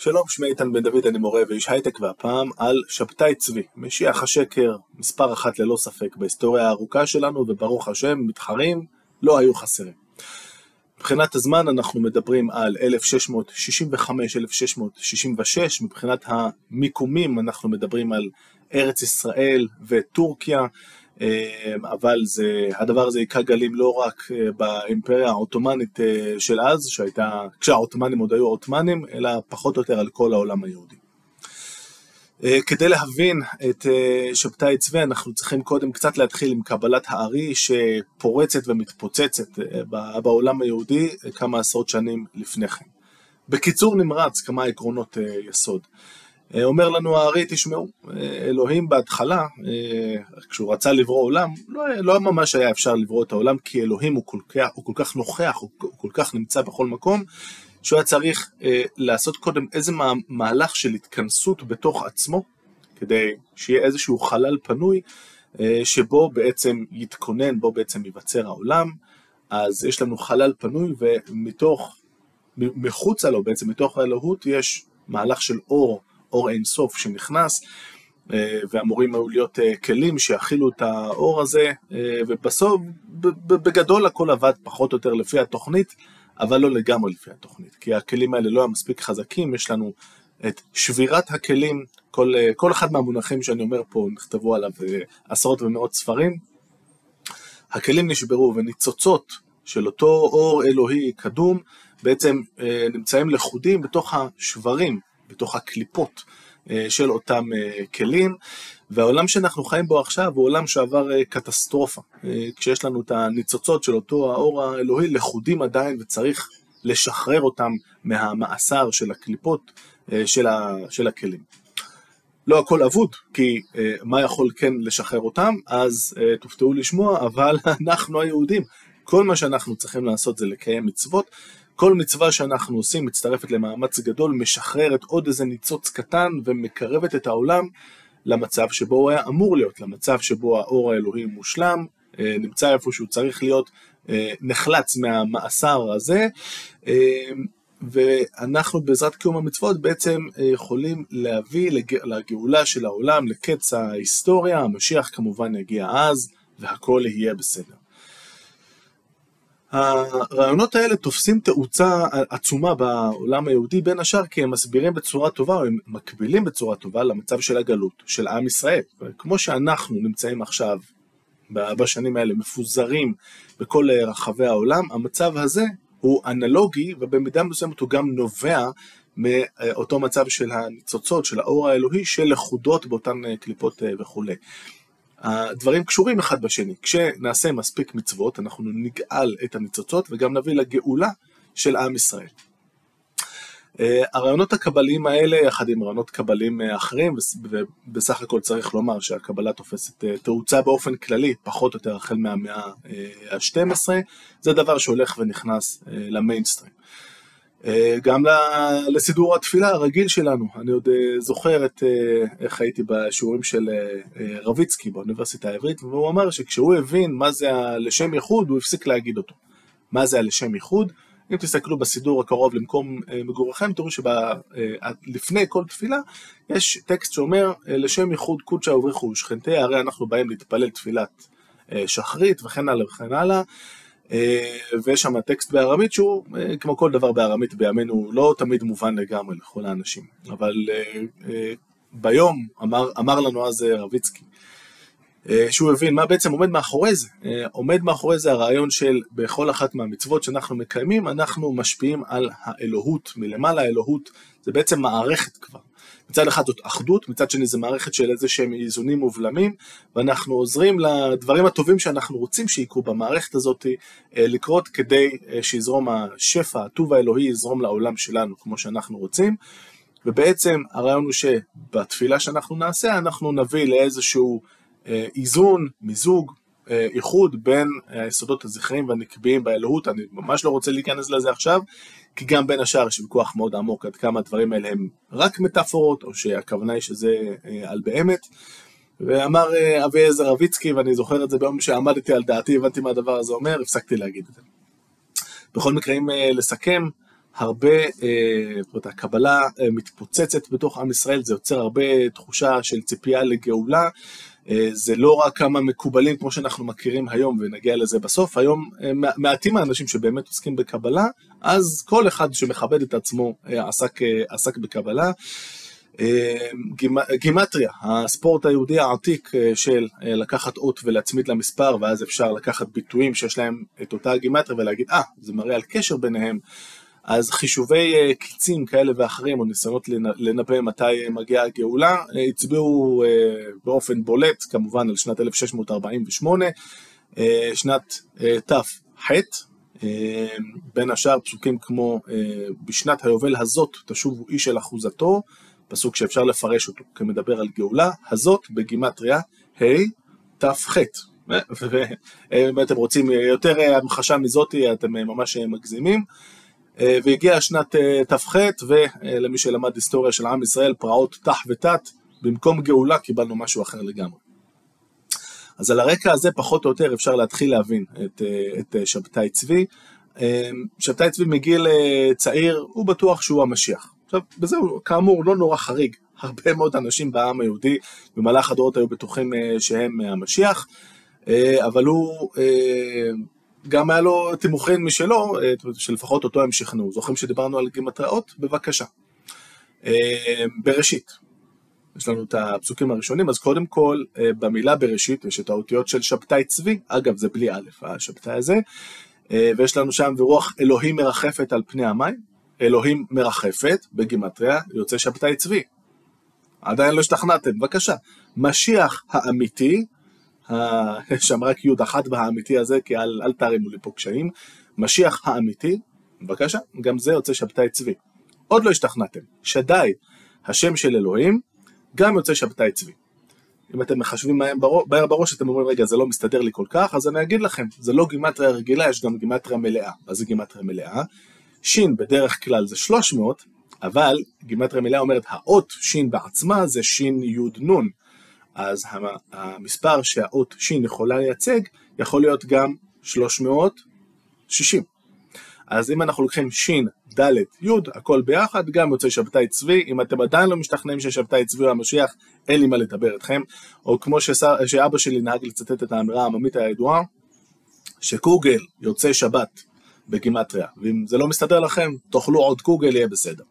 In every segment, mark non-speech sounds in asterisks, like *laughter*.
שלום, שמי איתן בן דוד, אני מורה ואיש הייטק, והפעם על שבתאי צבי, משיח השקר, מספר אחת ללא ספק בהיסטוריה הארוכה שלנו, וברוך השם, מתחרים לא היו חסרים. מבחינת הזמן אנחנו מדברים על 1665-1666, מבחינת המיקומים אנחנו מדברים על ארץ ישראל וטורקיה, אבל זה, הדבר הזה היכה גלים לא רק אה, באימפריה העות'מאנית אה, של אז, שהייתה, כשהעות'מאנים עוד היו עות'מאנים, אלא פחות או יותר על כל העולם היהודי. אה, כדי להבין את שבתאי צבי אנחנו צריכים קודם קצת להתחיל עם קבלת הארי שפורצת ומתפוצצת בעולם היהודי כמה עשרות שנים לפני כן. בקיצור נמרץ כמה עקרונות יסוד. אה, אומר לנו הארי, תשמעו, אה, אלוהים בהתחלה, אה, כשהוא רצה לברוא עולם, לא, לא ממש היה אפשר לברוא את העולם, כי אלוהים הוא כל כך, הוא כל כך נוכח, הוא, כל כך נמצא בכל מקום, שהוא היה צריך לעשות קודם איזה מהלך של התכנסות בתוך עצמו, כדי שיהיה איזשהו חלל פנוי, שבו בעצם יתכונן, בו בעצם ייווצר העולם, אז יש לנו חלל פנוי, ומתוך, מחוצה לו בעצם, מתוך האלוהות, יש מהלך של אור אור אין סוף שנכנס, אה, ואמורים היו להיות אה, כלים שיכילו את האור הזה, אה, ובסוף, בגדול הכל עבד פחות או יותר לפי התוכנית, אבל לא לגמרי לפי התוכנית, כי הכלים האלה לא היו מספיק חזקים, יש לנו את שבירת הכלים, כל, כל אחד מהמונחים שאני אומר פה נכתבו עליו עשרות ומאות ספרים, הכלים נשברו וניצוצות של אותו אור אלוהי קדום בעצם נמצאים לכודים בתוך השברים בתוך הקליפות אה, של אותם אה, כלים, והעולם שאנחנו חיים בו עכשיו הוא עולם שעבר אה, קטסטרופה. כשיש לנו את הניצוצות של אותו האור האלוהי לכודים עדיין וצריך לשחרר אותם מהמאסר של הקליפות של, הכלים. לא הכל אבוד, כי מה יכול כן לשחרר אותם, אז תופתעו לשמוע, אבל *laughs* אנחנו היהודים, כל מה שאנחנו צריכים לעשות זה לקיים מצוות, כל מצווה שאנחנו עושים מצטרפת למאמץ גדול, משחררת עוד איזה ניצוץ קטן ומקרבת את העולם למצב שבו הוא היה אמור להיות, למצב שבו האור האלוהי מושלם, אה, נמצא איפה שהוא צריך להיות, אה, נחלץ מהמאסר הזה, אה, ואנחנו בעזרת קיום המצוות בעצם יכולים להביא לגאולה של העולם, לקץ ההיסטוריה, המשיח כמובן יגיע אז, והכל יהיה בסדר. הרעיונות האלה תופסים תאוצה עצומה בעולם היהודי בין השאר כי הם מסבירים בצורה טובה או הם מקבילים בצורה טובה למצב של הגלות של עם ישראל. כמו שאנחנו נמצאים עכשיו בשנים האלה מפוזרים בכל רחבי העולם, המצב הזה הוא אנלוגי ובמידה מסוימת הוא גם נובע מאותו מצב של הניצוצות, של האור האלוהי, של לכודות באותן קליפות וכולי. הדברים קשורים אחד בשני. כשנעשה מספיק מצוות, אנחנו נגאל את הניצוצות וגם נביא לגאולה של עם ישראל. אה, הרעיונות הקבליים האלה, יחד עם רעיונות קבליים אה, אחרים, ובסך הכל צריך לומר שהקבלה תופסת אה, תאוצה באופן כללי, פחות או יותר החל מהמאה ה-12, זה דבר שהולך ונכנס למיינסטרים. אה, גם לסידור התפילה הרגיל שלנו, אני עוד אה, זוכר את אה, איך הייתי בשיעורים של רביצקי באוניברסיטה העברית, והוא אמר שכשהוא הבין מה זה הלשם ייחוד, הוא הפסיק להגיד אותו. מה זה הלשם ייחוד? אם תסתכלו בסידור הקרוב למקום מגוריכם, תראו שלפני כל תפילה יש טקסט שאומר לשם ייחוד קודשא ובריחו שכנתי, הרי אנחנו באים להתפלל תפילת שחרית וכן הלאה וכן הלאה. אה, ויש שם טקסט בארמית שהוא, אה, כמו כל דבר בארמית בימינו, לא תמיד מובן לגמרי לכל האנשים. אבל אה, ביום אמר, אמר לנו אז רביצקי, שהוא הבין מה בעצם עומד מאחורי זה. עומד מאחורי זה הרעיון של בכל אחת מהמצוות שאנחנו מקיימים, אנחנו משפיעים על האלוהות, מלמעלה האלוהות, זה בעצם מערכת כבר. מצד אחד זאת אחדות, מצד שני זה מערכת של איזה שהם איזונים ובלמים, ואנחנו עוזרים לדברים הטובים שאנחנו רוצים שיקרו במערכת הזאת אה, לקרות כדי אה, שיזרום השפע, הטוב האלוהי יזרום לעולם שלנו כמו שאנחנו רוצים. ובעצם הרעיון הוא שבתפילה שאנחנו נעשה אנחנו נביא לאיזשהו אה, איזון, מיזוג, איחוד בין היסודות הזכריים והנקביים באלוהות, אני ממש לא רוצה להיכנס לזה עכשיו, כי גם בין השאר יש ויכוח מאוד עמוק עד כמה הדברים האלה הם רק מטאפורות, או שהכוונה היא שזה אה, על באמת. ואמר אה, אבי עזר רביצקי, ואני זוכר את זה ביום שעמדתי על דעתי, הבנתי מה הדבר הזה אומר, הפסקתי להגיד את זה. בכל מקרה, אם אה, לסכם, הרבה, זאת אומרת, הקבלה מתפוצצת בתוך עם ישראל, זה יוצר הרבה תחושה של ציפייה לגאולה. זה לא רק כמה מקובלים כמו שאנחנו מכירים היום, ונגיע לזה בסוף, היום מעטים האנשים שבאמת עוסקים בקבלה, אז כל אחד שמכבד את עצמו עסק, עסק בקבלה. גימטריה, הספורט היהודי העתיק אה, של אה, לקחת אות ולהצמיד למספר ואז אפשר לקחת ביטויים שיש להם את אותה גימטריה ולהגיד אה, זה מראה על קשר ביניהם אז חישובי אה, קיצים כאלה ואחרים או ניסיונות לנבא מתי מגיעה הגאולה הצביעו באופן בולט כמובן על שנת 1648 שנת ת"ח בין השאר פסוקים כמו בשנת היובל הזאת תשובו איש אל אחוזתו פסוק שאפשר לפרש אותו כמדבר על גאולה, הזאת בגימטריה ה' ת"ח. *laughs* ואם אתם רוצים יותר המחשה מזאתי, אתם ממש מגזימים. והגיעה שנת ת"ח, ולמי שלמד היסטוריה של עם ישראל, פרעות ת' ותת, במקום גאולה קיבלנו משהו אחר לגמרי. אז על הרקע הזה פחות או יותר אפשר להתחיל להבין את, את שבתאי צבי. שבתאי צבי מגיל צעיר, הוא בטוח שהוא המשיח. עכשיו, וזהו, כאמור, לא נורא חריג. *laughs* הרבה מאוד אנשים בעם היהודי במהלך הדורות היו בטוחים אה, שהם אה, המשיח, אה, אבל הוא, גם היה לו תימוכין משלו, שלפחות אותו הם שכנעו. זוכרים שדיברנו על גימטראות? בבקשה. בראשית. יש לנו את הפסוקים הראשונים, אז קודם כל, במילה בראשית יש את האותיות של שבתאי צבי, אגב, זה בלי א', השבתאי הזה, ויש לנו שם ורוח אלוהים מרחפת על פני המים, אלוהים מרחפת, בגימטריה, יוצא שבתאי צבי. עדיין לא השתכנעתם, בבקשה. משיח האמיתי, *laughs* שם רק י' אחת בהאמיתי הזה, כי אל, אל תרימו לי פה קשיים. משיח האמיתי, בבקשה, גם זה יוצא שבתאי צבי. עוד לא השתכנעתם. שדי, השם של אלוהים, גם יוצא שבתאי צבי. אם אתם מחשבים מהר בראש, אתם אומרים, רגע, זה לא מסתדר לי כל כך, אז אני אגיד לכם, זה לא גימטריה רגילה, יש גם גימטריה מלאה. מה זה גימטריה מלאה? שין בדרך כלל זה 300, אבל גימטריה מלאה אומרת האות שין בעצמה זה שין יוד נון. אז המספר שהאות שין יכולה לייצג יכול להיות גם 360. אז אם אנחנו לוקחים שין, ד', י', הכל ביחד, גם יוצא שבתאי צבי, אם אתם עדיין לא משתכנעים ששבתאי צבי הוא המשיח, אין לי מה לדבר אתכם, או כמו ששר, שאבא שלי נהג לצטט את האמירה העממית הידועה, שקוגל יוצא שבת בגימטריה, ואם זה לא מסתדר לכם, תאכלו עוד קוגל, יהיה בסדר.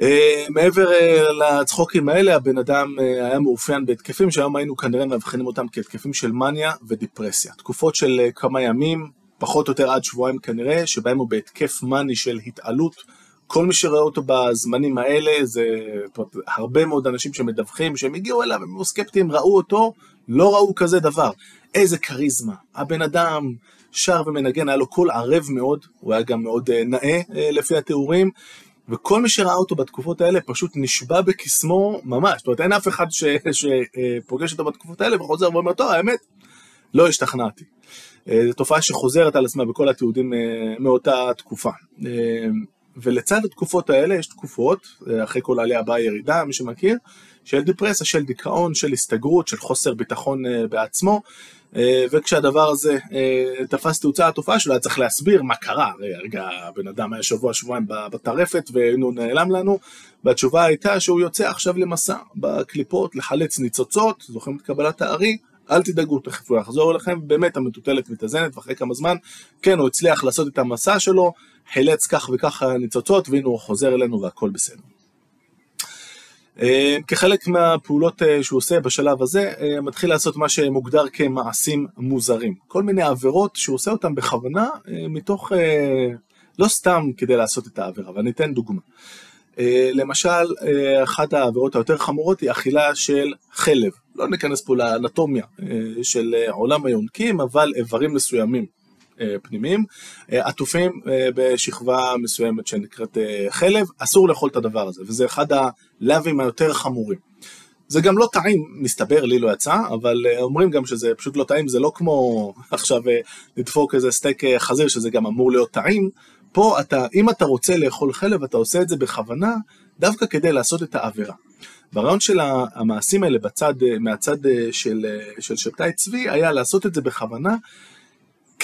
Uh, מעבר uh, לצחוקים האלה, הבן אדם uh, היה מאופיין בהתקפים שהיום היינו כנראה מאבחנים אותם כהתקפים של מניה ודיפרסיה. תקופות של כמה ימים, פחות או יותר עד שבועיים כנראה, שבהם הוא בהתקף מאני של התעלות. כל מי שרואה אותו בזמנים האלה, זה הרבה מאוד אנשים שמדווחים שהם הגיעו אליו, הם היו סקפטיים, ראו אותו, לא ראו כזה דבר. איזה כריזמה. הבן אדם שר ומנגן, היה לו קול ערב מאוד, הוא היה גם מאוד אה, נאה אה, לפי התיאורים, וכל מי שראה אותו בתקופות האלה פשוט נשבע בקסמו ממש, זאת אומרת אין אף אחד שפוגש אותו בתקופות האלה וחוזר ואומר, טוב האמת, לא השתכנעתי. אה, זו תופעה שחוזרת על עצמה בכל התיעודים מאותה תקופה. ולצד התקופות האלה יש תקופות, אחרי כל עלייה באה ירידה, מי שמכיר, של דיפרסיה, של דיכאון, של הסתגרות, של חוסר ביטחון בעצמו, אה, וכשהדבר הזה אה, תפס תאוצה התופעה שלו, היה צריך להסביר מה קרה. רגע, הבן אדם היה שבוע שבועיים בטרפת והוא נעלם לנו, והתשובה הייתה שהוא יוצא עכשיו למסע בקליפות לחלץ ניצוצות, זוכרים את קבלת הארי? אל תדאגו, תכף הוא יחזור אליכם, באמת המטוטלת מתאזנת, ואחרי כמה זמן, כן, הוא הצליח לעשות את המסע שלו, חילץ כך וכך ניצוצות, והנה הוא חוזר אלינו והכל בסדר. אה, כחלק מהפעולות אה, שהוא עושה בשלב הזה, אה, מתחיל לעשות מה שמוגדר כמעשים מוזרים. כל מיני עבירות שהוא עושה אותן בכוונה, מתוך, לא סתם כדי לעשות את העבירה, ואני אתן דוגמה. למשל, אחת העבירות היותר חמורות היא אכילה של חלב. לא ניכנס פה לאנטומיה של עולם היונקים, אבל איברים מסוימים פנימיים, אה, עטופים אה, בשכבה מסוימת שנקראת חלב, אסור לאכול את הדבר הזה, וזה אחד הלאווים היותר חמורים. זה גם לא טעים, מסתבר, לי לא יצא, אבל אומרים גם שזה פשוט לא טעים, זה לא כמו *laughs* עכשיו לדפוק איזה סטייק חזיר שזה גם אמור להיות טעים. פה אתה, אם אתה רוצה לאכול חלב, אתה עושה את זה בכוונה, דווקא כדי לעשות את העבירה. והרעיון של המעשים האלה בצד, מהצד של, של שבתאי צבי היה לעשות את זה בכוונה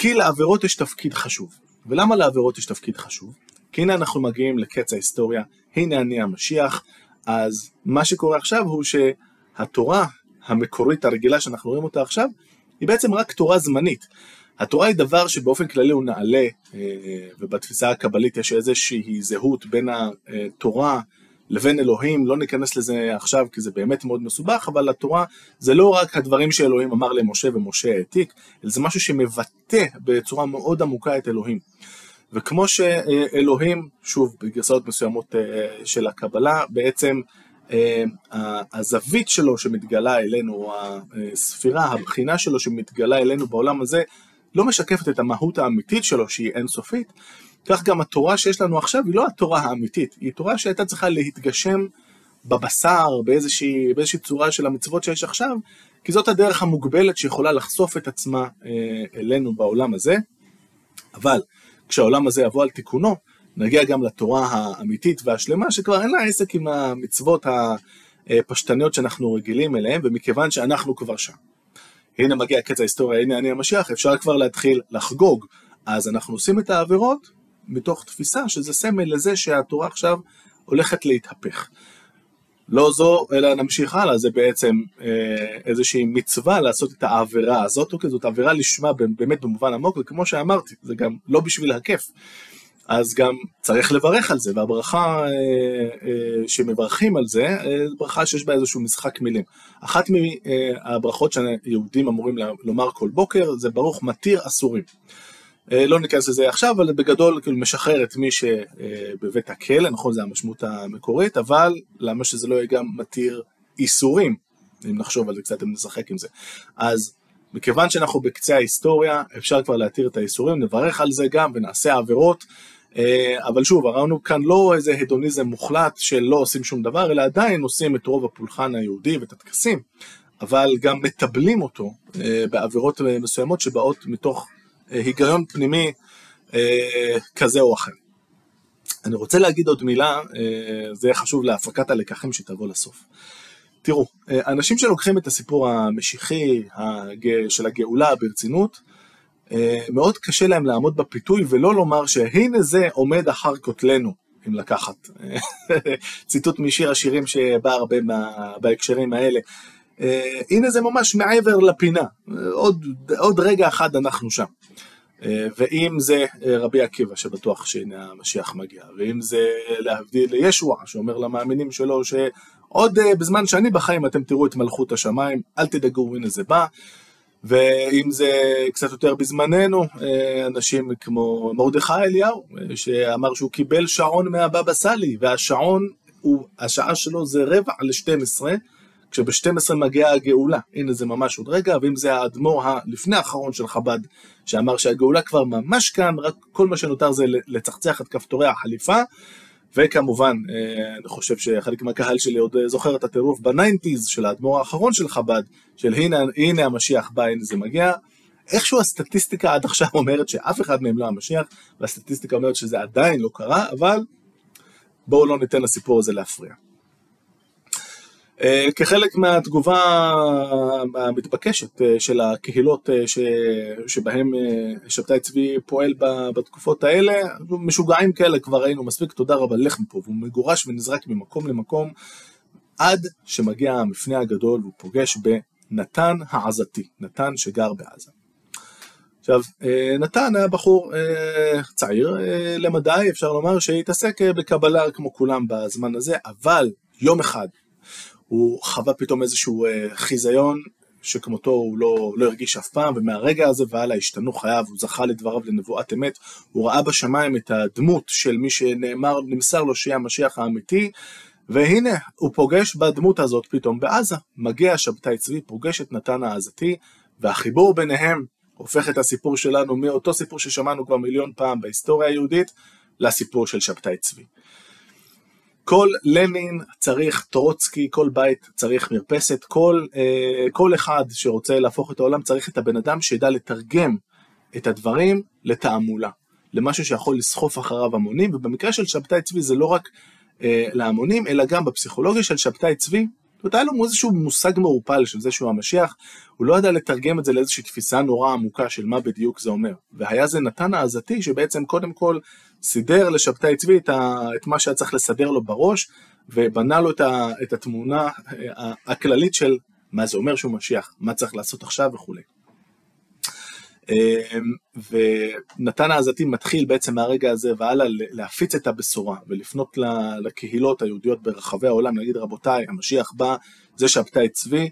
כי לעבירות יש תפקיד חשוב. ולמה לעבירות יש תפקיד חשוב? כי הנה אנחנו מגיעים לקץ ההיסטוריה, הנה אני המשיח, אז מה שקורה עכשיו הוא שהתורה המקורית הרגילה שאנחנו רואים אותה עכשיו, היא בעצם רק תורה זמנית. התורה היא דבר שבאופן כללי הוא נעלה, אה, ובתפיסה הקבלית יש איזושהי זהות בין התורה לבין אלוהים, לא ניכנס לזה עכשיו כי זה באמת מאוד מסובך, אבל התורה זה לא רק הדברים שאלוהים אמר למשה ומשה העתיק, אלא זה משהו שמבטא בצורה מאוד עמוקה את אלוהים. וכמו שאלוהים, שוב, בגרסאות מסוימות אה, של הקבלה, בעצם אה, הזווית שלו שמתגלה אלינו, הספירה, הבחינה שלו שמתגלה אלינו בעולם הזה, לא משקפת את המהות האמיתית שלו שהיא אינסופית, כך גם התורה שיש לנו עכשיו היא לא התורה האמיתית, היא תורה שהייתה צריכה להתגשם בבשר, באיזושהי, באיזושהי צורה של המצוות שיש עכשיו, כי זאת הדרך המוגבלת שיכולה לחשוף את עצמה אה, אלינו בעולם הזה. אבל כשהעולם הזה יבוא על תיקונו, נגיע גם לתורה האמיתית והשלמה, שכבר אין לה עסק עם המצוות הפשטניות שאנחנו רגילים אליהן, ומכיוון שאנחנו כבר שם. הנה מגיע קץ ההיסטוריה, הנה אני המשיח, אפשר כבר להתחיל לחגוג. אז אנחנו עושים את העבירות מתוך תפיסה שזה סמל לזה שהתורה עכשיו הולכת להתהפך. לא זו, אלא נמשיך הלאה, זה בעצם אה, איזושהי מצווה לעשות את העבירה הזאת, אוקיי, זאת עבירה לשמה באמת במובן עמוק, וכמו שאמרתי, זה גם לא בשביל הכיף. אז גם צריך לברך על זה, והברכה אה, אה, שמברכים על זה, אה, ברכה שיש בה איזשהו משחק מילים. אחת מהברכות שהיהודים אמורים לומר כל בוקר, זה ברוך מתיר אסורים. לא ניכנס לזה עכשיו, אבל בגדול כאילו משחרר את מי שבבית הכלא, נכון, זו המשמעות המקורית, אבל למה שזה לא יהיה גם מתיר איסורים, אם נחשוב על זה קצת, אם נשחק עם זה. אז מכיוון שאנחנו בקצה ההיסטוריה, אפשר כבר להתיר את האיסורים, נברך על זה גם ונעשה עבירות. אה, אבל שוב, הראינו כאן לא איזה הדוניזם מוחלט של לא עושים שום דבר, אלא עדיין עושים את רוב הפולחן היהודי ואת הטקסים, אבל גם מטבלים אותו אה, בעבירות מסוימות שבאות מתוך אה, היגיון פנימי כזה או אחר. אני רוצה להגיד עוד מילה, זה חשוב להפקת הלקחים שתבוא לסוף. תראו, אנשים שלוקחים את הסיפור המשיחי של הגאולה ברצינות, אה, מאוד קשה להם לעמוד בפיתוי ולא לומר שהנה זה עומד אחר כותלנו, אם לקחת. *laughs* ציטוט משיר השירים שבא הרבה בהקשרים האלה. אה, הנה זה ממש מעבר לפינה, עוד, עוד רגע אחד אנחנו שם. אה, ואם זה רבי עקיבא שבטוח שהנה המשיח מגיע, ואם זה להבדיל לישוע שאומר למאמינים שלו שעוד בזמן שאני בחיים אתם תראו את מלכות השמיים, אל תדאגו הנה זה בא. ואם זה קצת יותר בזמננו, אה, אנשים כמו מרדכי אליהו, אה, שאמר שהוא קיבל שעון מהבבא סאלי, והשעון, הוא, השעה שלו זה רבע ל-12, כשב-12 מגיעה הגאולה, הנה זה ממש עוד רגע, ואם זה האדמו"ר הלפני האחרון של חב"ד, שאמר שהגאולה כבר ממש כאן, רק כל מה שנותר זה לצחצח את כפתורי החליפה, וכמובן, אה, אני חושב שחלק מהקהל שלי עוד אה, זוכר את הטירוף ב nineties של האדמו"ר האחרון של חב"ד, של הנה, הנה המשיח בא, הנה זה מגיע. איכשהו הסטטיסטיקה עד עכשיו אומרת שאף אחד מהם לא המשיח, והסטטיסטיקה אומרת שזה עדיין לא קרה, אבל בואו לא ניתן לסיפור הזה להפריע. אה, כחלק מהתגובה המתבקשת אה, של הקהילות אה, שבהן שבתאי צבי פועל בתקופות האלה, משוגעים כאלה כבר ראינו מספיק, תודה רבה, לך מפה, והוא מגורש ונזרק ממקום למקום, עד שמגיע המפנה הגדול והוא פוגש בנתן העזתי, נתן שגר בעזה. עכשיו, נתן היה בחור צעיר למדי, אפשר לומר, שהתעסק בקבלה כמו כולם בזמן הזה, אבל יום אחד הוא חווה פתאום איזשהו אה, חיזיון שכמותו הוא לא, לא הרגיש אף פעם, ומהרגע הזה והלאה השתנו חייו, הוא זכה לדבריו לנבואת אמת, הוא ראה בשמיים את הדמות של מי שנאמר, נמסר לו שיהיה המשיח האמיתי, והנה, הוא פוגש בדמות הזאת פתאום בעזה. מגיע שבתאי צבי, פוגש את נתן העזתי, והחיבור ביניהם הופך את הסיפור שלנו מאותו סיפור ששמענו כבר מיליון פעם בהיסטוריה היהודית, לסיפור של שבתאי צבי. כל לנין צריך טרוצקי, כל בית צריך מרפסת, כל, אה, כל אחד שרוצה להפוך את העולם צריך את הבן אדם שידע לתרגם את הדברים לתעמולה, למשהו שיכול לסחוף אחריו המונים, ובמקרה של שבתאי צבי זה לא רק אה, להמונים, אלא גם בפסיכולוגיה של שבתאי צבי, זאת אומרת, היה לו איזשהו מושג מעורפל של זה שהוא המשיח, הוא לא ידע לתרגם את זה לאיזושהי תפיסה נורא עמוקה של מה בדיוק זה אומר. והיה זה נתן העזתי שבעצם קודם כל סידר לשבתאי צבי את, ה, את מה שהיה צריך לסדר לו בראש, ובנה לו את, ה, את התמונה אה, הכללית של מה זה אומר שהוא משיח, מה צריך לעשות עכשיו וכולי. אמ, ונתן העזתי מתחיל בעצם מהרגע הזה והלאה להפיץ את הבשורה ולפנות לקהילות היהודיות ברחבי העולם, להגיד רבותיי, המשיח בא, זה שבתאי צבי,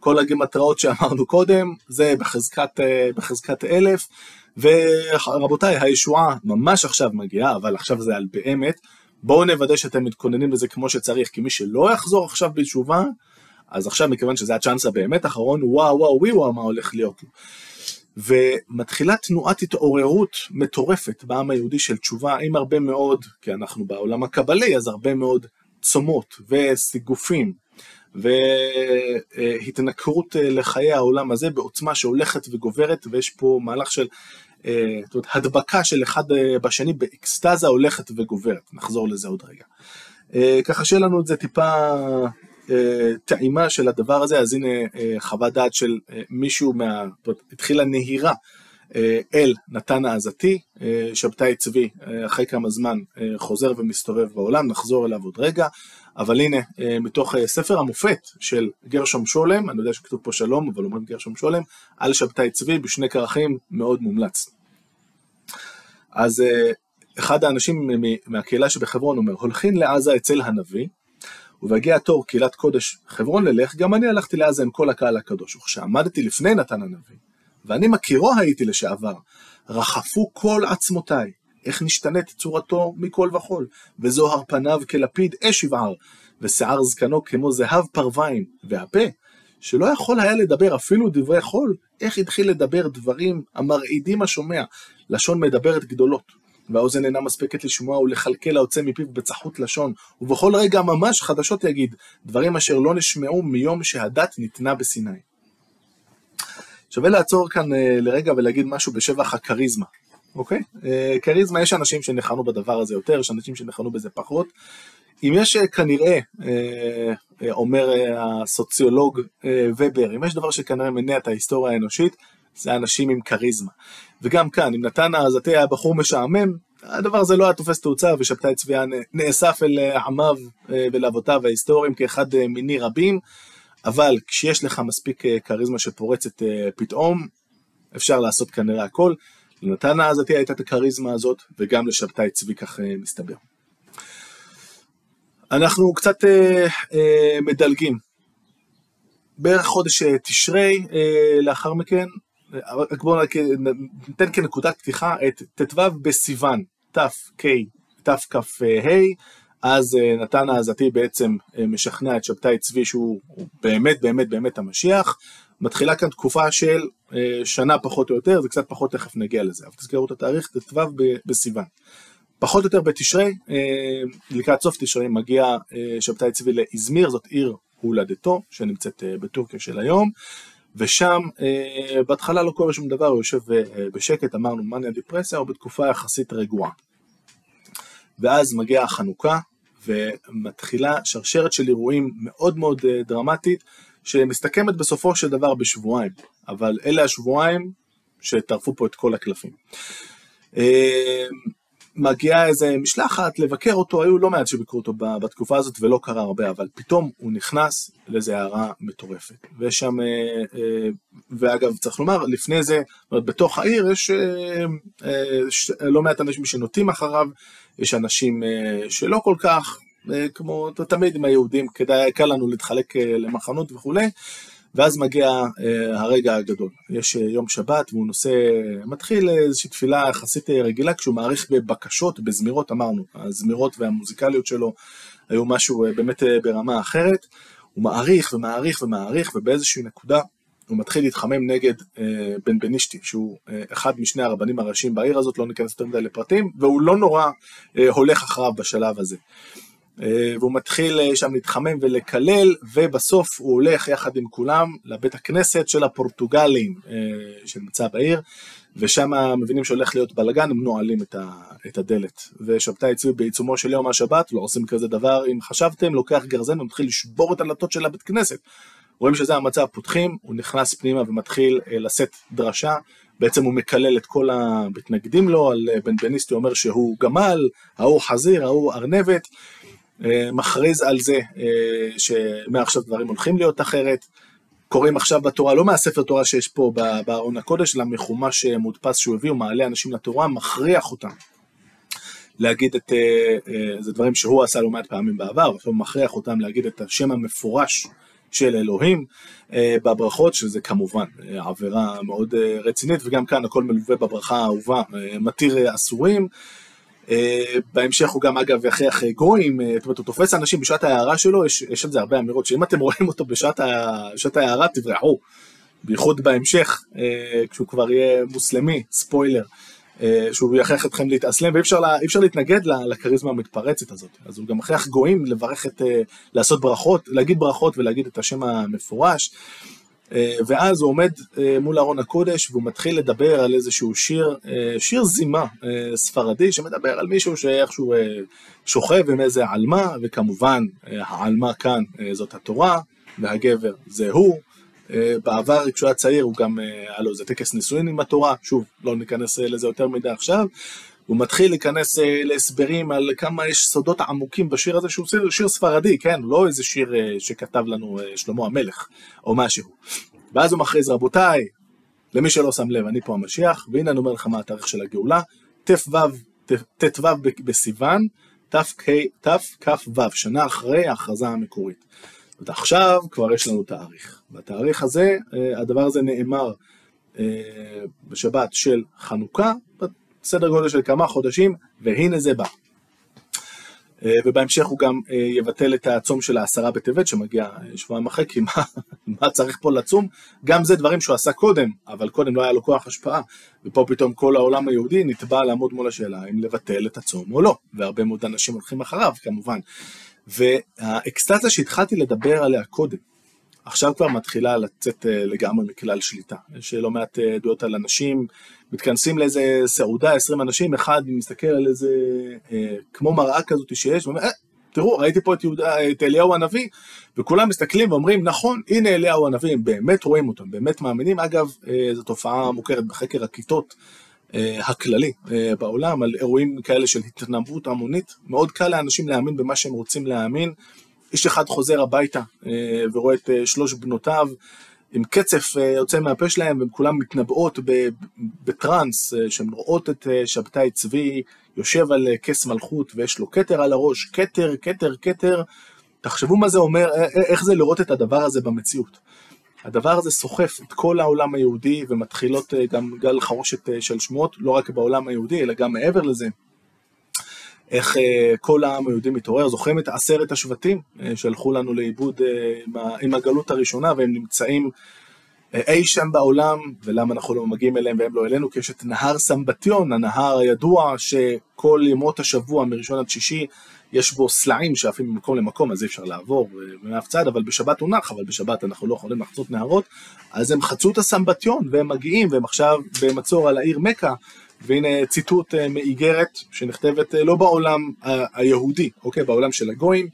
כל הגימטראות שאמרנו קודם, זה בחזקת, אה, בחזקת אלף, ורבותיי, הישועה ממש עכשיו מגיעה, אבל עכשיו זה על באמת, בואו נוודא שאתם מתכוננים לזה כמו שצריך, כי מי שלא יחזור עכשיו בתשובה, אז עכשיו מכיוון שזה הצ'אנס הבאמת אחרון, וואו וואו וואו וואו מה הולך להיות לו. ומתחילה תנועת התעוררות מטורפת בעם היהודי של תשובה עם הרבה מאוד, כי אנחנו בעולם הקבלי, אז הרבה מאוד צומות וסיגופים והתנכרות לחיי העולם הזה בעוצמה שהולכת וגוברת ויש פה מהלך של אה, זאת אומרת, הדבקה של אחד בשני באקסטזה הולכת וגוברת, נחזור לזה עוד רגע. אה, ככה שיהיה לנו את זה טיפה אה, טעימה של הדבר הזה, אז הנה אה, חוות דעת של אה, מישהו, מה... התחילה נהירה אל נתן העזתי, שבתאי צבי אחרי כמה זמן חוזר ומסתובב בעולם, נחזור אליו עוד רגע, אבל הנה מתוך ספר המופת של גרשום שולם, אני יודע שכתוב פה שלום, אבל אומרים גרשום שולם, על שבתאי צבי בשני כרכים מאוד מומלץ. אז אחד האנשים מהקהילה שבחברון אומר, הולכין לעזה אצל הנביא, ובהגיע התור קהילת קודש חברון ללך, גם אני הלכתי לעזה עם כל הקהל הקדוש. וכשעמדתי לפני נתן הנביא, ואני מכירו הייתי לשעבר, רחפו כל עצמותיי, איך נשתנית צורתו מכל וכול, וזוהר פניו כלפיד אש יבער, ושיער זקנו כמו זהב פרוויים, והפה, שלא יכול היה לדבר אפילו דברי חול, איך התחיל לדבר דברים המרעידים השומע, לשון מדברת גדולות. והאוזן אינה מספקת לשמוע ולכלכל היוצא מפיו בצחות לשון, ובכל רגע ממש חדשות יגיד, דברים אשר לא נשמעו מיום שהדת ניתנה בסיני. שווה לעצור כאן uh, לרגע ולהגיד משהו בשבח הכריזמה, אוקיי? Uh, כריזמה, יש אנשים שניחנו בדבר הזה יותר, יש אנשים שניחנו בזה פחות. אם יש uh, כנראה, uh, uh, אומר הסוציולוג ובר, אם יש דבר שכנראה מניע את ההיסטוריה האנושית, זה אנשים עם כריזמה. וגם כאן, אם נתן העזתי היה בחור משעמם, הדבר הזה לא היה תופס תאוצה ושבתאי צביה נאסף אל אה, עמיו אה, ולאבותיו ההיסטוריים כאחד אה, מיני רבים, אבל כשיש לך מספיק כריזמה שפורצת פתאום, אפשר לעשות כנראה הכל. לנתן העזתי הייתה את הכריזמה הזאת, וגם לשבתאי צבי כך מסתבר. אנחנו קצת אה, אה, מדלגים. בערך חודש תשרי אה, לאחר מכן, רק בואו ניתן כנקודת פתיחה את ט"ו בסיוון, תק, תכ"ה, אז אה, נתן העזתי בעצם אה, משכנע את שבתאי צבי שהוא באמת באמת באמת המשיח. מתחילה כאן תקופה של אה, שנה פחות או יותר, זה קצת פחות, תכף נגיע לזה, אבל תזכרו את התאריך, ט"ו בסיוון. פחות או יותר בתשרי, לקראת סוף תשרי מגיע שבתאי צבי לאזמיר, זאת עיר הולדתו, שנמצאת בטורקיה של היום. ושם אה, בהתחלה לא קורה שום דבר, הוא יושב אה, בשקט, אמרנו מניה דיפרסיה, או בתקופה יחסית רגועה. ואז מגיעה החנוכה, ומתחילה שרשרת של אירועים מאוד מאוד אה, דרמטית, שמסתכמת בסופו של דבר בשבועיים, אבל אלה השבועיים שטרפו פה את כל הקלפים. אה, מגיעה איזה משלחת לבקר אותו, היו לא מעט שביקרו אותו בתקופה הזאת ולא קרה הרבה, אבל פתאום הוא נכנס לאיזה הערה מטורפת. ויש שם, אה, אה, ואגב צריך לומר, לפני זה, בתוך העיר יש אה, לא מעט אנשים שנוטים אחריו, יש אנשים שלא כל כך, כמו תמיד עם היהודים, כדאי, קל לנו להתחלק למחנות וכולי. ואז מגיע אה, הרגע הגדול. יש אה, יום שבת והוא נושא, מתחיל איזושהי תפילה יחסית אה, רגילה כשהוא מעריך בבקשות, בזמירות אמרנו, הזמירות והמוזיקליות שלו היו משהו אה, באמת אה, ברמה אחרת. הוא מעריך ומעריך ומעריך ובאיזושהי נקודה הוא מתחיל להתחמם נגד אה, בן בנישתי, שהוא אה, אחד משני הרבנים הראשיים בעיר הזאת, לא ניכנס יותר מדי לפרטים, והוא לא נורא אה, הולך אחריו בשלב הזה. והוא מתחיל שם להתחמם ולקלל, ובסוף הוא הולך יחד עם כולם לבית הכנסת של הפורטוגלים שנמצא בעיר, ושם מבינים שהולך להיות בלאגן, הם נועלים את, הדלת. ושבתאי הצביעו בעיצומו של יום השבת, לא עושים כזה דבר, אם חשבתם, לוקח גרזן ומתחיל לשבור את הדלתות של הבית כנסת. רואים שזה המצב, פותחים, הוא נכנס פנימה ומתחיל אה, לשאת דרשה, בעצם הוא מקלל את כל המתנגדים לו, על אה, בן בניסטי אומר שהוא גמל, ההוא חזיר, ההוא ארנבת, אה, מכריז על זה שמעכשיו דברים הולכים להיות אחרת. קוראים עכשיו בתורה, לא מהספר תורה שיש פה בארון הקודש, אלא מחומש מודפס שהוא הביא, הוא מעלה אנשים לתורה, מכריח אותם להגיד את, זה דברים שהוא עשה לא מעט פעמים בעבר, הוא מכריח אותם להגיד את השם המפורש של אלוהים אה, בברכות, שזה כמובן אה, עבירה מאוד אה, רצינית, וגם כאן הכל מלווה בברכה האהובה, מתיר אסורים. בהמשך הוא גם אגב יכריח גויים, זאת אומרת הוא תופס אנשים בשעת ההערה שלו, יש, יש על זה הרבה אמירות שאם אתם רואים אותו בשעת, בשעת ההערה תברחו, בייחוד בהמשך, כשהוא כבר יהיה מוסלמי, ספוילר. אה, שהוא יכריח אתכם להתאסלם, ואי אפשר, אפשר להתנגד לכריזמה המתפרצת הזאת. אז הוא גם מכריח גויים לברך את, אה, לעשות ברכות, להגיד ברכות ולהגיד את השם המפורש. אה, ואז הוא עומד מול ארון הקודש והוא מתחיל לדבר על איזשהו שיר, שיר זימה ספרדי שמדבר על מישהו שאיכשהו שוכב עם איזה עלמה, וכמובן העלמה כאן זאת התורה, והגבר זה הוא, אה, בעבר כשהוא היה צעיר הוא גם, אה, היה לו איזה טקס נישואין עם התורה, שוב, לא ניכנס אה, לזה יותר מדי עכשיו, הוא מתחיל להיכנס להסברים על כמה יש סודות עמוקים בשיר הזה, שהוא שיר, שיר ספרדי, כן, לא איזה שיר שכתב לנו שלמה המלך, או משהו. ואז הוא מכריז, רבותיי, למי שלא שם לב, אני פה המשיח, והנה אני אומר לך מה התאריך של הגאולה, ט"ו בסיוון, תכ"ו, שנה אחרי ההכרזה המקורית. עכשיו כבר יש לנו תאריך. בתאריך הזה, אה, הדבר הזה נאמר אה, בשבת של חנוכה, בסדר גודל של כמה חודשים, והנה זה בא. אה, ובהמשך הוא גם יבטל את הצום של העשרה בטבת שמגיע שבועיים אחרי, כי מה, *laughs* מה צריך פה לצום? גם זה דברים שהוא עשה קודם, אבל קודם לא היה לו כוח השפעה, ופה פתאום כל העולם היהודי נתבע לעמוד מול השאלה אם לבטל את הצום או לא, והרבה מאוד אנשים הולכים אחריו כמובן. והאקסטזיה שהתחלתי לדבר עליה קודם, עכשיו כבר מתחילה לצאת אה, לגמרי מכלל שליטה. יש לא מעט אה, עדויות על אנשים, מתכנסים לאיזה סעודה, 20 אנשים, אחד מסתכל על איזה, אה, כמו מראה כזאת שיש, ואומר, אה, תראו, ראיתי פה את, יהודה, את אליהו הנביא, וכולם מסתכלים ואומרים, נכון, הנה אליהו הנביא, הם באמת רואים אותם, באמת מאמינים. אגב, אה, זו תופעה מוכרת בחקר הכיתות. אה, הכללי אה, בעולם, על אירועים כאלה של התנבאות המונית, מאוד קל לאנשים להאמין במה שהם רוצים להאמין. איש אחד חוזר הביתה אה, ורואה את שלוש בנותיו עם קצף יוצא מהפה שלהם, והן כולן מתנבאות בטראנס, שהן רואות את שבתאי צבי יושב על כס מלכות ויש לו כתר על הראש, כתר, כתר, כתר. תחשבו מה זה אומר, איך זה לראות את הדבר הזה במציאות. הדבר הזה סוחף את כל העולם היהודי ומתחילות אה, גם גל חרושת אה, של שמועות, לא רק בעולם היהודי אלא גם מעבר לזה. איך אה, כל העם היהודי מתעורר, זוכרים את עשרת השבטים? שהלכו לנו לאיבוד עם הגלות הראשונה והם נמצאים אי שם בעולם, ולמה אנחנו לא מגיעים אליהם והם לא אלינו? כי יש את נהר סמבטיון, הנהר הידוע שכל ימות השבוע מראשון עד שישי יש בו סלעים שעפים ממקום למקום, אז אי אפשר לעבור אה, מאף צד, אבל בשבת הוא נח, אבל בשבת אנחנו לא יכולים לחצות נהרות, אז הם חצו את הסמבטיון והם מגיעים, והם עכשיו במצור על העיר מכה, והנה ציטוט אה, מאיגרת שנכתבת אה, לא בעולם היהודי, אוקיי, בעולם של הגויים.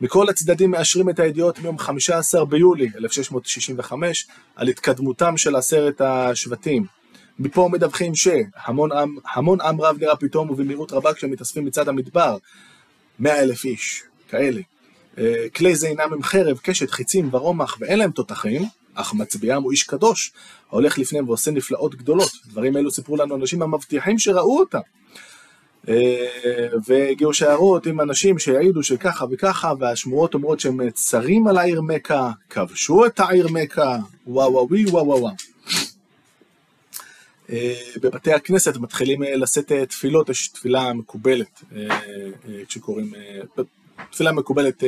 מכל הצדדים מאשרים את הידיעות מיום 15 ביולי 1665 על התקדמותם של עשרת השבטים. מפה מדווחים שהמון עם, המון עם רב נראה פתאום ובמהירות רבה כשהם מתאספים מצד המדבר. מאה אלף איש, כאלה. אה, כלי זה אינם עם חרב, קשת, חיצים ורומח, ואין להם תותחים, אך מצביעם הוא איש קדוש, ההולך לפניהם ועושה נפלאות גדולות. דברים אלו סיפרו לנו אנשים המבטיחים שראו אותם. אה, והגיעו שערות עם אנשים שיעידו שככה וככה, והשמועות אומרות שהם צרים על העיר מכה, כבשו את העיר מכה, וואו וואו וואו וואו וואו. אה, בבתי הכנסת מתחילים אה, לשאת תפילות, יש תפילה מקובלת, כשקוראים, תפילה מקובלת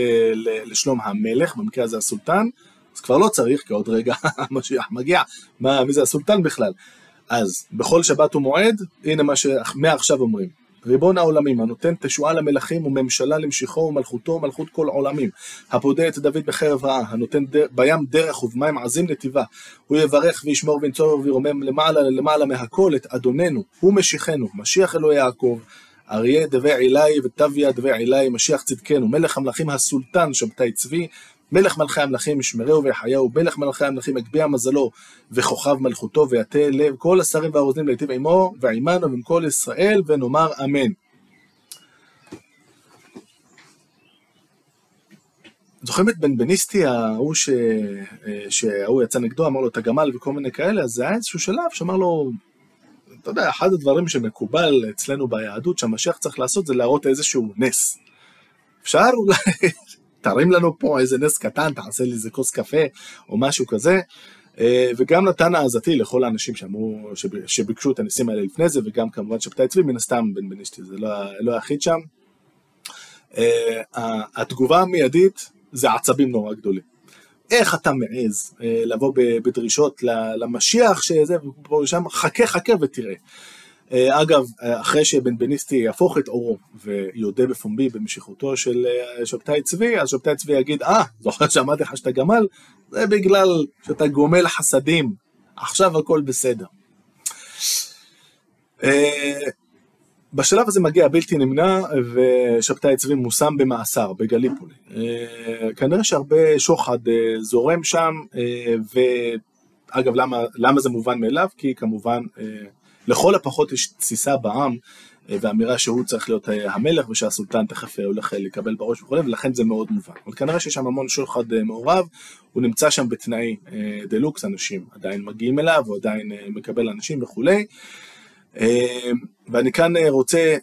לשלום המלך, במקרה הזה הסולטן, אז כבר לא צריך, כי עוד רגע *laughs* המשיח מגיע, מה, מי זה הסולטן בכלל? אז בכל שבת ומועד, הנה מה שמעכשיו אומרים, ריבון העולמים, הנותן תשועה למלכים וממשלה למשיחו ומלכותו ומלכות כל עולמים, הפודה את דוד בחרב רעה, הנותן דר, בים דרך ובמים עזים נתיבה, הוא יברך וישמור וינצור וירומם למעלה למעלה מהכל את אדוננו, הוא משיחנו, משיח אלוהי יעקב, אריה דבי עילי ותביה דבי עילי, משיח צדקנו, מלך המלכים הסולטן שבתאי צבי, מלך מלכי המלכים ישמרהו ויחיהו, מלך מלכי המלכים יגביה מזלו וכוכב מלכותו ויטה לב כל השרים והאוזנים להיטיב עמו ועמנו ועם כל ישראל ונאמר אמן. זוכרים את בנבניסטי ההוא שההוא יצא נגדו, אמר לו את הגמל וכל מיני כאלה, אז זה היה איזשהו שלב שאמר לו, אתה יודע, אחד הדברים שמקובל אצלנו ביהדות שהמשיח צריך לעשות זה להראות איזשהו נס. אפשר אולי תרים לנו פה איזה נס קטן, תעשה לי איזה כוס קפה או משהו כזה. אה, וגם נתן האזתי לכל האנשים שאמרו, שביקשו את הניסים האלה לפני זה, וגם כמובן שבתאי צבי, מן הסתם בן בנישתי, זה לא, לא היחיד שם. אה, התגובה המיידית זה עצבים נורא גדולים. איך אתה מעז אה, לבוא בדרישות למשיח שזה ושם, חכה חכה ותראה. אה, אגב, אחרי שבנבניסטי יהפוך את עורו ויודה בפומבי במשיכותו של אה, שבתאי צבי, אז שבתאי צבי יגיד, אה, זוכר שאמרתי לך שאתה גמל? זה בגלל שאתה גומל חסדים, עכשיו הכל בסדר. אה, בשלב הזה מגיע בלתי נמנע ושבתאי צבי מושם במאסר בגליפולי. כנראה שהרבה שוחד זורם שם, ואגב למה, למה זה מובן מאליו? כי כמובן לכל הפחות יש תסיסה בעם אה, ואמירה שהוא צריך להיות אה, המלך ושהסולטן תכף אה, הולך לקבל בראש וכו', ולכן זה מאוד מובן. אבל כנראה שיש שם המון שוחד מעורב, הוא נמצא שם בתנאי דה לוקס, אנשים עדיין מגיעים אליו, הוא עדיין מקבל אנשים וכולי. ואני כאן רוצה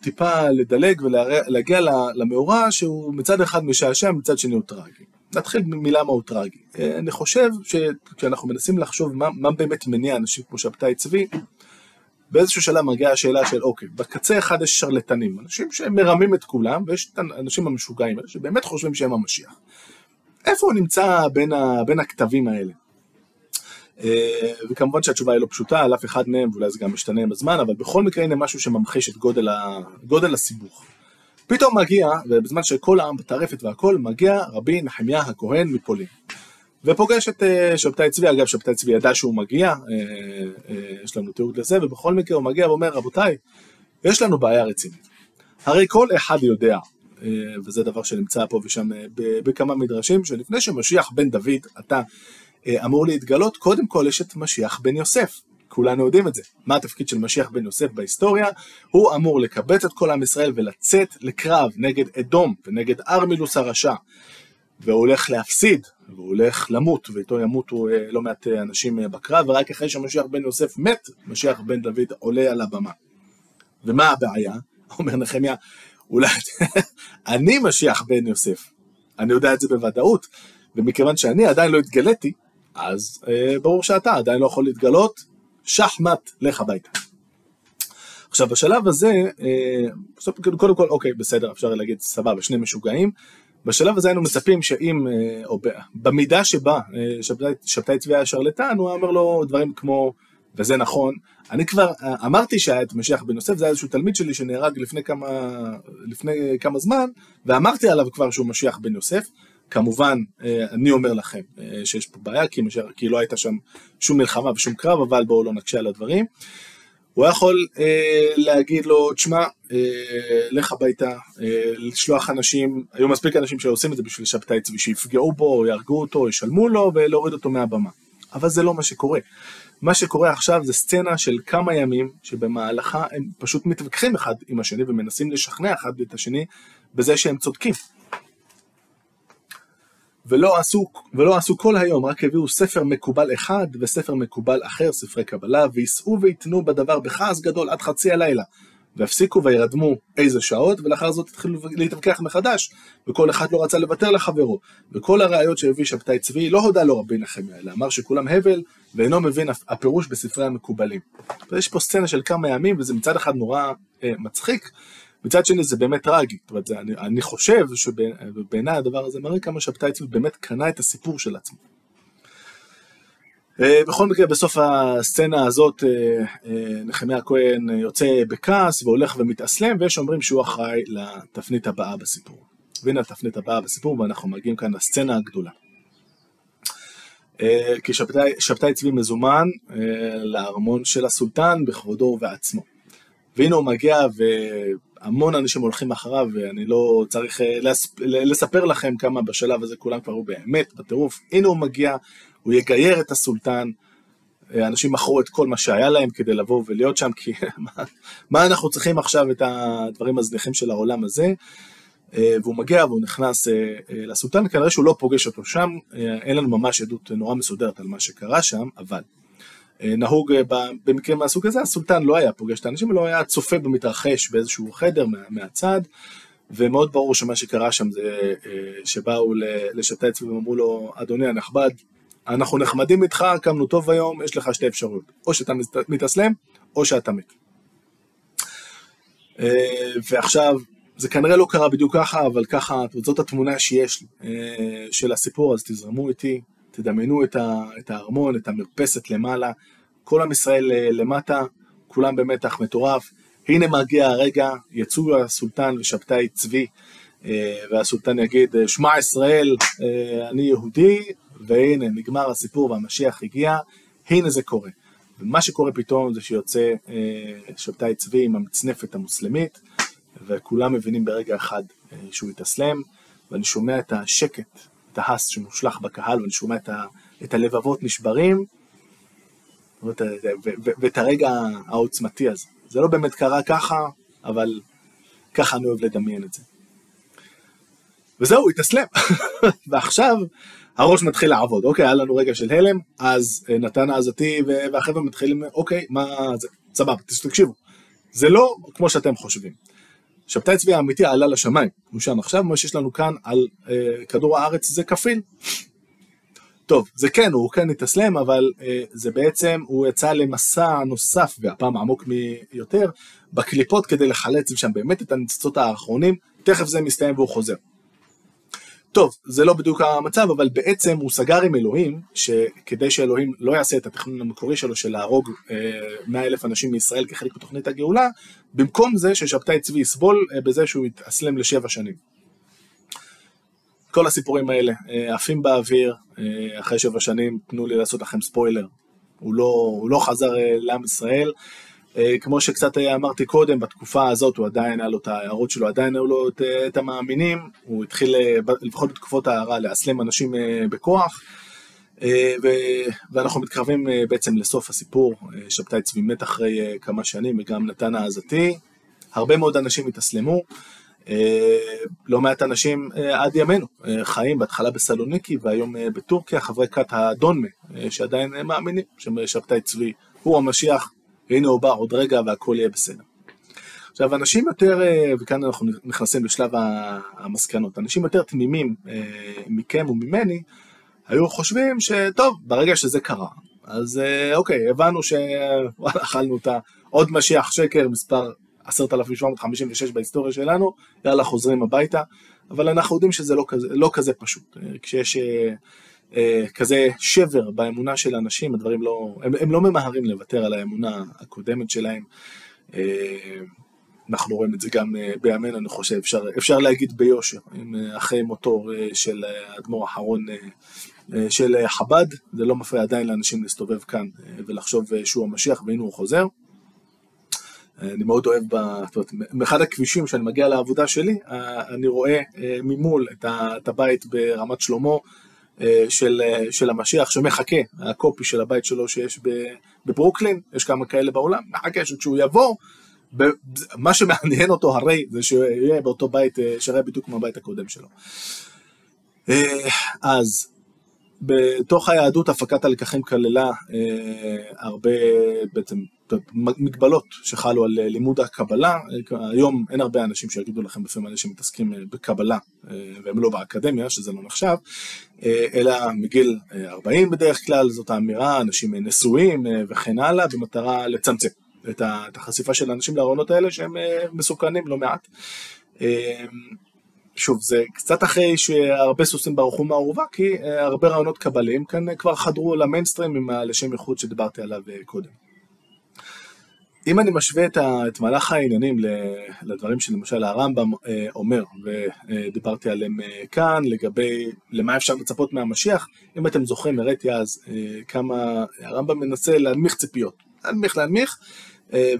טיפה לדלג ולהגיע למאורע שהוא מצד אחד משעשע, מצד שני הוא טרגי. נתחיל מלמה הוא טרגי. אני חושב שכשאנחנו מנסים לחשוב מה, מה באמת מניע אנשים כמו שבתאי צבי, באיזשהו שלב מגיעה השאלה של אוקיי, בקצה אחד יש שרלטנים, אנשים שמרמים את כולם, ויש את האנשים המשוגעים האלה שבאמת חושבים שהם המשיח. איפה הוא נמצא בין, ה, בין הכתבים האלה? אה, וכמובן שהתשובה היא לא פשוטה על אף אחד מהם, ואולי זה גם משתנה עם הזמן, אבל בכל מקרה הנה משהו שממחיש את גודל, ה, גודל הסיבוך. פתאום מגיע, ובזמן שכל העם בטרפת והכל, מגיע רבי נחמיה הכהן מפולין. ופוגש את אה, שבתאי צבי, אגב שבתאי צבי ידע שהוא מגיע, אה, אה, יש לנו תיעוד לזה, ובכל מקרה הוא מגיע ואומר רבותיי, יש לנו בעיה רצינית. הרי כל אחד יודע, וזה דבר שנמצא פה ושם בכמה מדרשים, שלפני שמשיח בן דוד אתה אמור להתגלות, קודם כל יש את משיח בן יוסף. כולנו יודעים את זה. מה התפקיד של משיח בן יוסף בהיסטוריה? הוא אמור לקבץ את כל עם ישראל ולצאת לקרב נגד אדום ונגד ארמילוס הרשע. והוא הולך להפסיד, והוא הולך למות, ואיתו ימותו אה, לא מעט אה, אנשים אה, בקרב, ורק אחרי שמשיח בן יוסף מת, משיח בן דוד עולה על הבמה. ומה הבעיה? *laughs* אומר נחמיה, אולי *laughs* אני משיח בן יוסף, אני יודע את זה בוודאות, ומכיוון שאני עדיין לא התגליתי, אז אה, ברור שאתה עדיין לא יכול להתגלות, שחמט, לך הביתה. עכשיו בשלב הזה, אה, קודם כל, אוקיי, בסדר, אפשר להגיד סבבה, שני משוגעים, בשלב הזה היינו מצפים שאם, אה, או במידה שבה אה, שבתאי, שבתאי צבי היה שרלטן, הוא היה אומר לו דברים כמו, וזה נכון, אני כבר אה, אמרתי שהיה את משיח בן יוסף, זה היה איזשהו תלמיד שלי שנהרג לפני כמה, לפני כמה זמן, ואמרתי עליו כבר שהוא משיח בן יוסף. כמובן, אני אומר לכם שיש פה בעיה, כי, משיח, כי לא הייתה שם שום מלחמה ושום קרב, אבל בואו לא נקשה על הדברים. הוא יכול אה, להגיד לו, תשמע, לך הביתה, אה, לשלוח אנשים, היו מספיק אנשים שעושים את זה בשביל שבתאי צבי, שיפגעו בו, יהרגו אותו, ישלמו לו ולהוריד אותו מהבמה. אבל זה לא מה שקורה. מה שקורה עכשיו זה סצנה של כמה ימים שבמהלכה הם פשוט מתווכחים אחד עם השני ומנסים לשכנע אחד את השני בזה שהם צודקים. ולא עשו, ולא עשו כל היום, רק הביאו ספר מקובל אחד וספר מקובל אחר, ספרי קבלה, וייסעו ויתנו בדבר בכעס גדול עד חצי הלילה. והפסיקו וירדמו איזה שעות, ולאחר זאת התחילו להתווכח מחדש, וכל אחד לא רצה לוותר לחברו. וכל הראיות שהביא שבתאי צבי לא הודה לו רבי נחמיה, אלא אמר שכולם הבל, ואינו מבין הפירוש בספרי המקובלים. יש פה סצנה של כמה ימים, וזה מצד אחד נורא אה, מצחיק, מצד שני זה באמת טרגי, זאת אומרת, אני, אני חושב שבעיניי הדבר הזה מראה כמה שבתאי צבי באמת קנה את הסיפור של עצמו. בכל מקרה, בסוף הסצנה הזאת, נחמיה הכהן יוצא בכעס והולך ומתאסלם, ויש אומרים שהוא אחראי לתפנית הבאה בסיפור. והנה התפנית הבאה בסיפור, ואנחנו מגיעים כאן לסצנה הגדולה. כי שבתאי, שבתאי צבי מזומן לארמון של הסולטן בכבודו ובעצמו. והנה הוא מגיע והמון אנשים הולכים אחריו ואני לא צריך לספר לכם כמה בשלב הזה כולם כבר הוא באמת בטירוף. הנה הוא מגיע, הוא יגייר את הסולטן, אנשים מכרו את כל מה שהיה להם כדי לבוא ולהיות שם, כי *laughs* מה, אנחנו צריכים עכשיו את הדברים הזניחים של העולם הזה? והוא מגיע והוא נכנס לסולטן, כנראה שהוא לא פוגש אותו שם, אין לנו ממש עדות נורא מסודרת על מה שקרה שם, אבל נהוג במקרים מהסוג הזה, הסולטן לא היה פוגש את האנשים, אלא היה צופה במתרחש באיזשהו חדר מה, מהצד, ומאוד ברור שמה שקרה שם זה שבאו לשתץ ואמרו לו, אדוני הנכבד, אנחנו נחמדים איתך, קמנו טוב היום, יש לך שתי אפשרויות, או שאתה מתאסלם, או שאתה מת. ועכשיו, זה כנראה לא קרה בדיוק ככה, אבל ככה, זאת התמונה שיש של הסיפור, אז תזרמו איתי, תדמיינו את הארמון, את המרפסת למעלה, כל עם ישראל למטה, כולם במתח מטורף. הנה מגיע הרגע, יצאו הסולטן ושבתאי צבי, והסולטן יגיד, שמע ישראל, אני יהודי, והנה נגמר הסיפור והמשיח הגיע, הנה זה קורה. ומה שקורה פתאום זה שיוצא שבתאי צבי עם המצנפת המוסלמית, וכולם מבינים ברגע אחד שהוא התאסלם, ואני שומע את השקט, את ההס שמושלך בקהל, ואני שומע את, ה, את הלבבות נשברים, ואת, ואת הרגע העוצמתי הזה. זה לא באמת קרה ככה, אבל ככה אני אוהב לדמיין את זה. וזהו, התאסלם. *laughs* ועכשיו הראש מתחיל לעבוד. אוקיי, היה לנו רגע של הלם, אז נתן העזתי והחבר'ה מתחילים, אוקיי, מה זה, סבבה, תקשיבו. זה לא כמו שאתם חושבים. שבתאי צבי האמיתי עלה לשמיים, הוא שם עכשיו, מה שיש לנו כאן על אה, כדור הארץ זה כפיל. טוב, זה כן, הוא כן התאסלם, אבל אה, זה בעצם, הוא יצא למסע נוסף, והפעם עמוק מיותר, בקליפות כדי לחלץ שם באמת את הניצוצות האחרונים, תכף זה מסתיים והוא חוזר. טוב, זה לא בדיוק המצב, אבל בעצם הוא סגר עם אלוהים, שכדי שאלוהים לא יעשה את התכנון המקורי שלו של להרוג מאה אלף אנשים מישראל כחלק מתוכנית הגאולה, במקום זה ששבתאי צבי יסבול אה, בזה שהוא יתאסלם לשבע שנים. כל הסיפורים האלה אה, עפים באוויר, אה, אחרי שבע שנים, תנו לי לעשות לכם ספוילר, הוא לא, הוא לא חזר לעם ישראל. כמו שקצת אמרתי קודם, בתקופה הזאת הוא עדיין היה לו את ההערות שלו, עדיין היו לו את, את המאמינים, הוא התחיל לפחות בתקופות ההערה לאסלם אנשים בכוח, ו, ואנחנו מתקרבים בעצם לסוף הסיפור, שבתאי צבי מת אחרי כמה שנים וגם נתן העזתי, הרבה מאוד אנשים התאסלמו, לא מעט אנשים עד ימינו חיים בהתחלה בסלוניקי והיום בטורקיה, חברי כת הדונמה שעדיין מאמינים ששבתאי צבי הוא המשיח והנה הוא בא עוד רגע והכל יהיה בסדר. עכשיו אנשים יותר, וכאן אנחנו נכנסים לשלב המסקנות, אנשים יותר תמימים מכם וממני, היו חושבים שטוב, ברגע שזה קרה, אז אוקיי, הבנו שאכלנו את עוד משיח שקר, מספר 10,756 בהיסטוריה שלנו, יאללה חוזרים הביתה, אבל אנחנו יודעים שזה לא כזה, לא כזה פשוט. כשיש אה, כזה שבר באמונה של אנשים, הדברים לא, הם, הם לא ממהרים לוותר על האמונה הקודמת שלהם. אה, אנחנו רואים את זה גם אה, בימינו, אני חושב, אפשר, אפשר להגיד ביושר, אחרי מותו של האדמו"ר האחרון של חב"ד, זה לא מפריע עדיין לאנשים להסתובב כאן ולחשוב שהוא המשיח והנה הוא חוזר. אני מאוד אוהב, באחד הכבישים שאני מגיע לעבודה שלי, אני רואה ממול את הבית ברמת שלמה, של, של המשיח שמחכה, הקופי של הבית שלו שיש בברוקלין, יש כמה כאלה בעולם, מחכה שכשהוא יבוא, מה שמעניין אותו הרי זה שהוא יהיה באותו בית, שיראה בדיוק כמו הבית הקודם שלו. אז בתוך היהדות הפקת הלקחים כללה הרבה בעצם מגבלות שחלו על לימוד הקבלה, היום אין הרבה אנשים שיגידו לכם בפה מלא שמתעסקים בקבלה והם לא באקדמיה, שזה לא נחשב, אלא מגיל 40 בדרך כלל, זאת האמירה, אנשים נשואים וכן הלאה, במטרה לצמצם את החשיפה של האנשים לארונות האלה שהם מסוכנים לא מעט. שוב, זה קצת אחרי שהרבה סוסים ברחו מהאורווה, כי הרבה רעיונות קבליים כאן כבר חדרו למיינסטרים עם הלשם ייחוד שדיברתי עליו קודם. אם אני משווה את, ה, את מהלך העניינים לדברים שלמשל הרמב"ם אה, אומר, ודיברתי עליהם אה, כאן, לגבי למה אפשר לצפות מהמשיח, אם אתם זוכרים, הראיתי אז אה, כמה הרמב"ם מנסה להנמיך ציפיות, להנמיך להנמיך,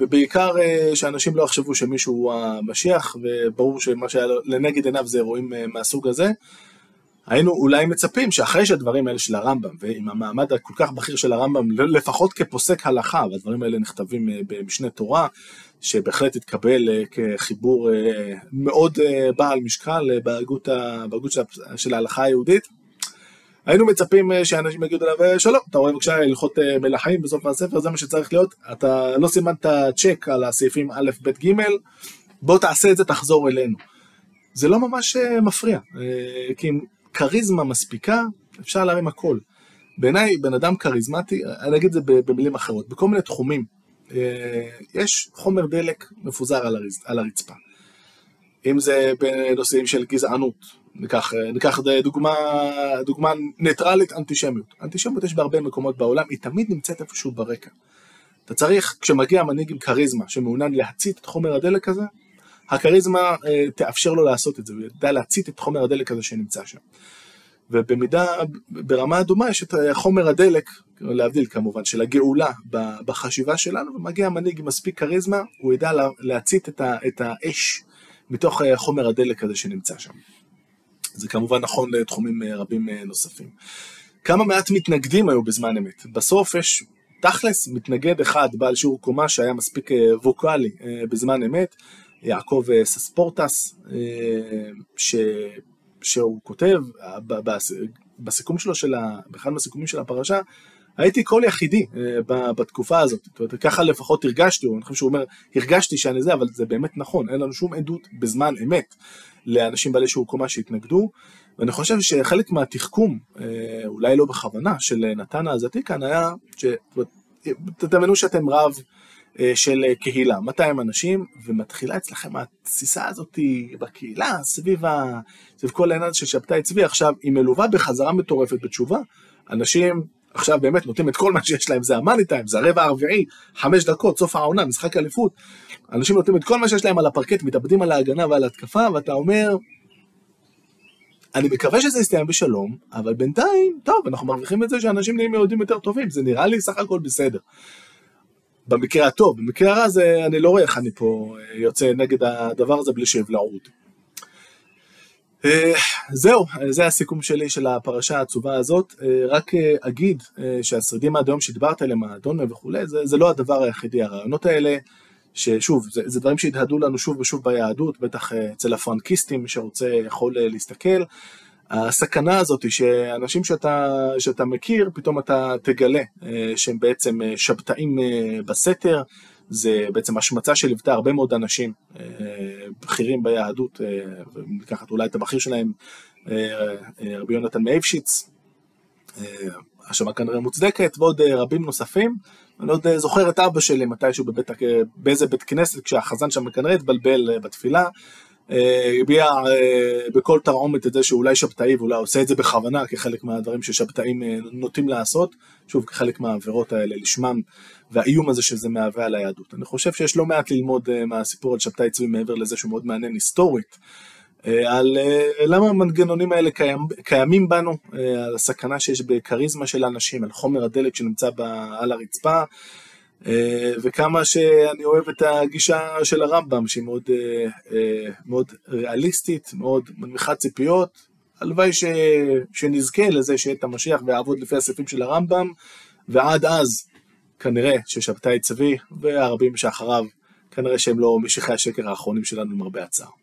ובעיקר שאנשים לא יחשבו שמישהו הוא המשיח, וברור שמה שהיה לנגד עיניו זה אירועים מהסוג הזה. היינו אולי מצפים שאחרי שהדברים האלה של הרמב"ם, ועם המעמד הכל כך בכיר של הרמב"ם, לפחות כפוסק הלכה, והדברים האלה נכתבים אה, במשנה תורה, שבהחלט התקבל אה, כחיבור אה, מאוד בעל משקל בהגות, של ההלכה היהודית, היינו מצפים שאנשים יגידו עליו, שלום, אתה רואה בבקשה הלכות מלכים בסוף הספר, זה מה שצריך להיות, אתה לא סימנת צ'ק על הסעיפים א', ב', ג', בוא תעשה את זה, תחזור אלינו. זה לא ממש מפריע, כי כריזמה מספיקה, אפשר להרים הכל. בעיניי, בן אדם כריזמטי, אני אגיד את זה במילים אחרות, בכל מיני תחומים, אה, יש חומר דלק מפוזר על הרצפה. אם זה בנושאים של גזענות, ניקח, ניקח דוגמה, דוגמה ניטרלית, אנטישמיות. אנטישמיות יש בהרבה מקומות בעולם, היא תמיד נמצאת איפשהו ברקע. אתה צריך, כשמגיע מנהיג עם כריזמה שמעוניין להצית את חומר הדלק הזה, הכריזמה אה, תאפשר לו לעשות את זה, הוא ידע להצית את חומר הדלק הזה שנמצא שם. ובמידה, ברמה אדומה יש את חומר הדלק, להבדיל כמובן, של הגאולה בחשיבה שלנו, ומגיע המנהיג עם מספיק כריזמה, הוא ידע להצית את, ה, את האש מתוך אה, חומר הדלק הזה שנמצא שם. זה כמובן נכון לתחומים אה, רבים נוספים. כמה מעט מתנגדים היו בזמן אמת. בסוף יש תכלס מתנגד אחד בעל שיעור קומה שהיה מספיק ווקאלי בזמן אמת, יעקב אה, סספורטס, אה, ש, שהוא כותב בסיכום שלו, של ה, באחד מהסיכומים של הפרשה, הייתי קול יחידי אה, בתקופה הזאת, זאת אומרת, ככה לפחות הרגשתי, אני חושב שהוא אומר, הרגשתי שאני זה, אבל זה באמת נכון, אין לנו שום עדות בזמן אמת לאנשים בעלי שיעור קומה שהתנגדו, ואני חושב שחלק מהתחכום, אולי לא בכוונה, של נתן העזתי כאן היה, שתדמיינו שאתם רב אה, של אה, קהילה, 200 אנשים, ומתחילה אצלכם התסיסה הזאת בקהילה, סביב, ה... סביב כל העניין של שבתאי צבי, עכשיו היא מלווה בחזרה מטורפת בתשובה, אנשים עכשיו באמת נותנים את כל מה שיש להם, זה המאני טיים, זה הרבע הרביעי, חמש דקות, סוף העונה, משחק אליפות, אנשים נותנים את כל מה שיש להם על הפרקט, מתאבדים על ההגנה ועל ההתקפה, ואתה אומר, אני מקווה שזה יסתיים בשלום, אבל בינתיים, טוב, אנחנו מרוויחים את זה שאנשים נהיים יהודים יותר טובים, זה נראה לי סך הכל בסדר. במקרה הטוב, במקרה הרע זה, אני לא רואה איך אני פה אה, יוצא נגד הדבר הזה בלי שיבלעו אה, זהו, זה הסיכום שלי של הפרשה העצובה הזאת. אה, רק אגיד שהשרידים עד היום שדיברת עליהם, האדון וכולי, זה, זה לא הדבר היחידי. הרעיונות האלה, ששוב, זה, זה דברים שהתהדו לנו שוב ושוב ביהדות, בטח אצל הפרנקיסטים, מי שרוצה יכול להסתכל. הסכנה הזאת היא שאנשים שאתה, שאתה מכיר, פתאום אתה תגלה אה, שהם בעצם אה, שבתאים אה, בסתר, זה בעצם השמצה שליוותה הרבה מאוד אנשים בכירים ביהדות, לקחת אולי את הבכיר שלהם, רבי יונתן מאייפשיץ, האשמה כנראה מוצדקת, ועוד רבים נוספים. אני עוד זוכר את אבא שלי מתישהו בבית, באיזה בית כנסת, כשהחזן שם כנראה התבלבל בתפילה, הביע אה, בכל תרעומת את זה שאולי שבתאי ואולי עושה את זה בכוונה כחלק מהדברים ששבתאים אה, נוטים לעשות, שוב כחלק מהעבירות האלה לשמם והאיום הזה שזה מהווה על היהדות. אני חושב שיש לא מעט ללמוד אה, מהסיפור על שבתאי צבי מעבר לזה שהוא מאוד מעניין היסטורית, על למה המנגנונים האלה קיים, קיימים בנו, על הסכנה שיש בכריזמה של אנשים, על חומר הדלק שנמצא על הרצפה. אה, וכמה שאני אוהב את הגישה של הרמב"ם, שהיא מאוד, אה, אה, מאוד ריאליסטית, מאוד מנמיכת ציפיות. הלוואי ש... שנזכה לזה שיהיה את המשיח ויעבוד לפי הסעיפים של הרמב"ם, ועד אז כנראה ששבתאי צבי והרבים שאחריו, כנראה שהם לא משיחי השקר האחרונים שלנו למרבה הצער.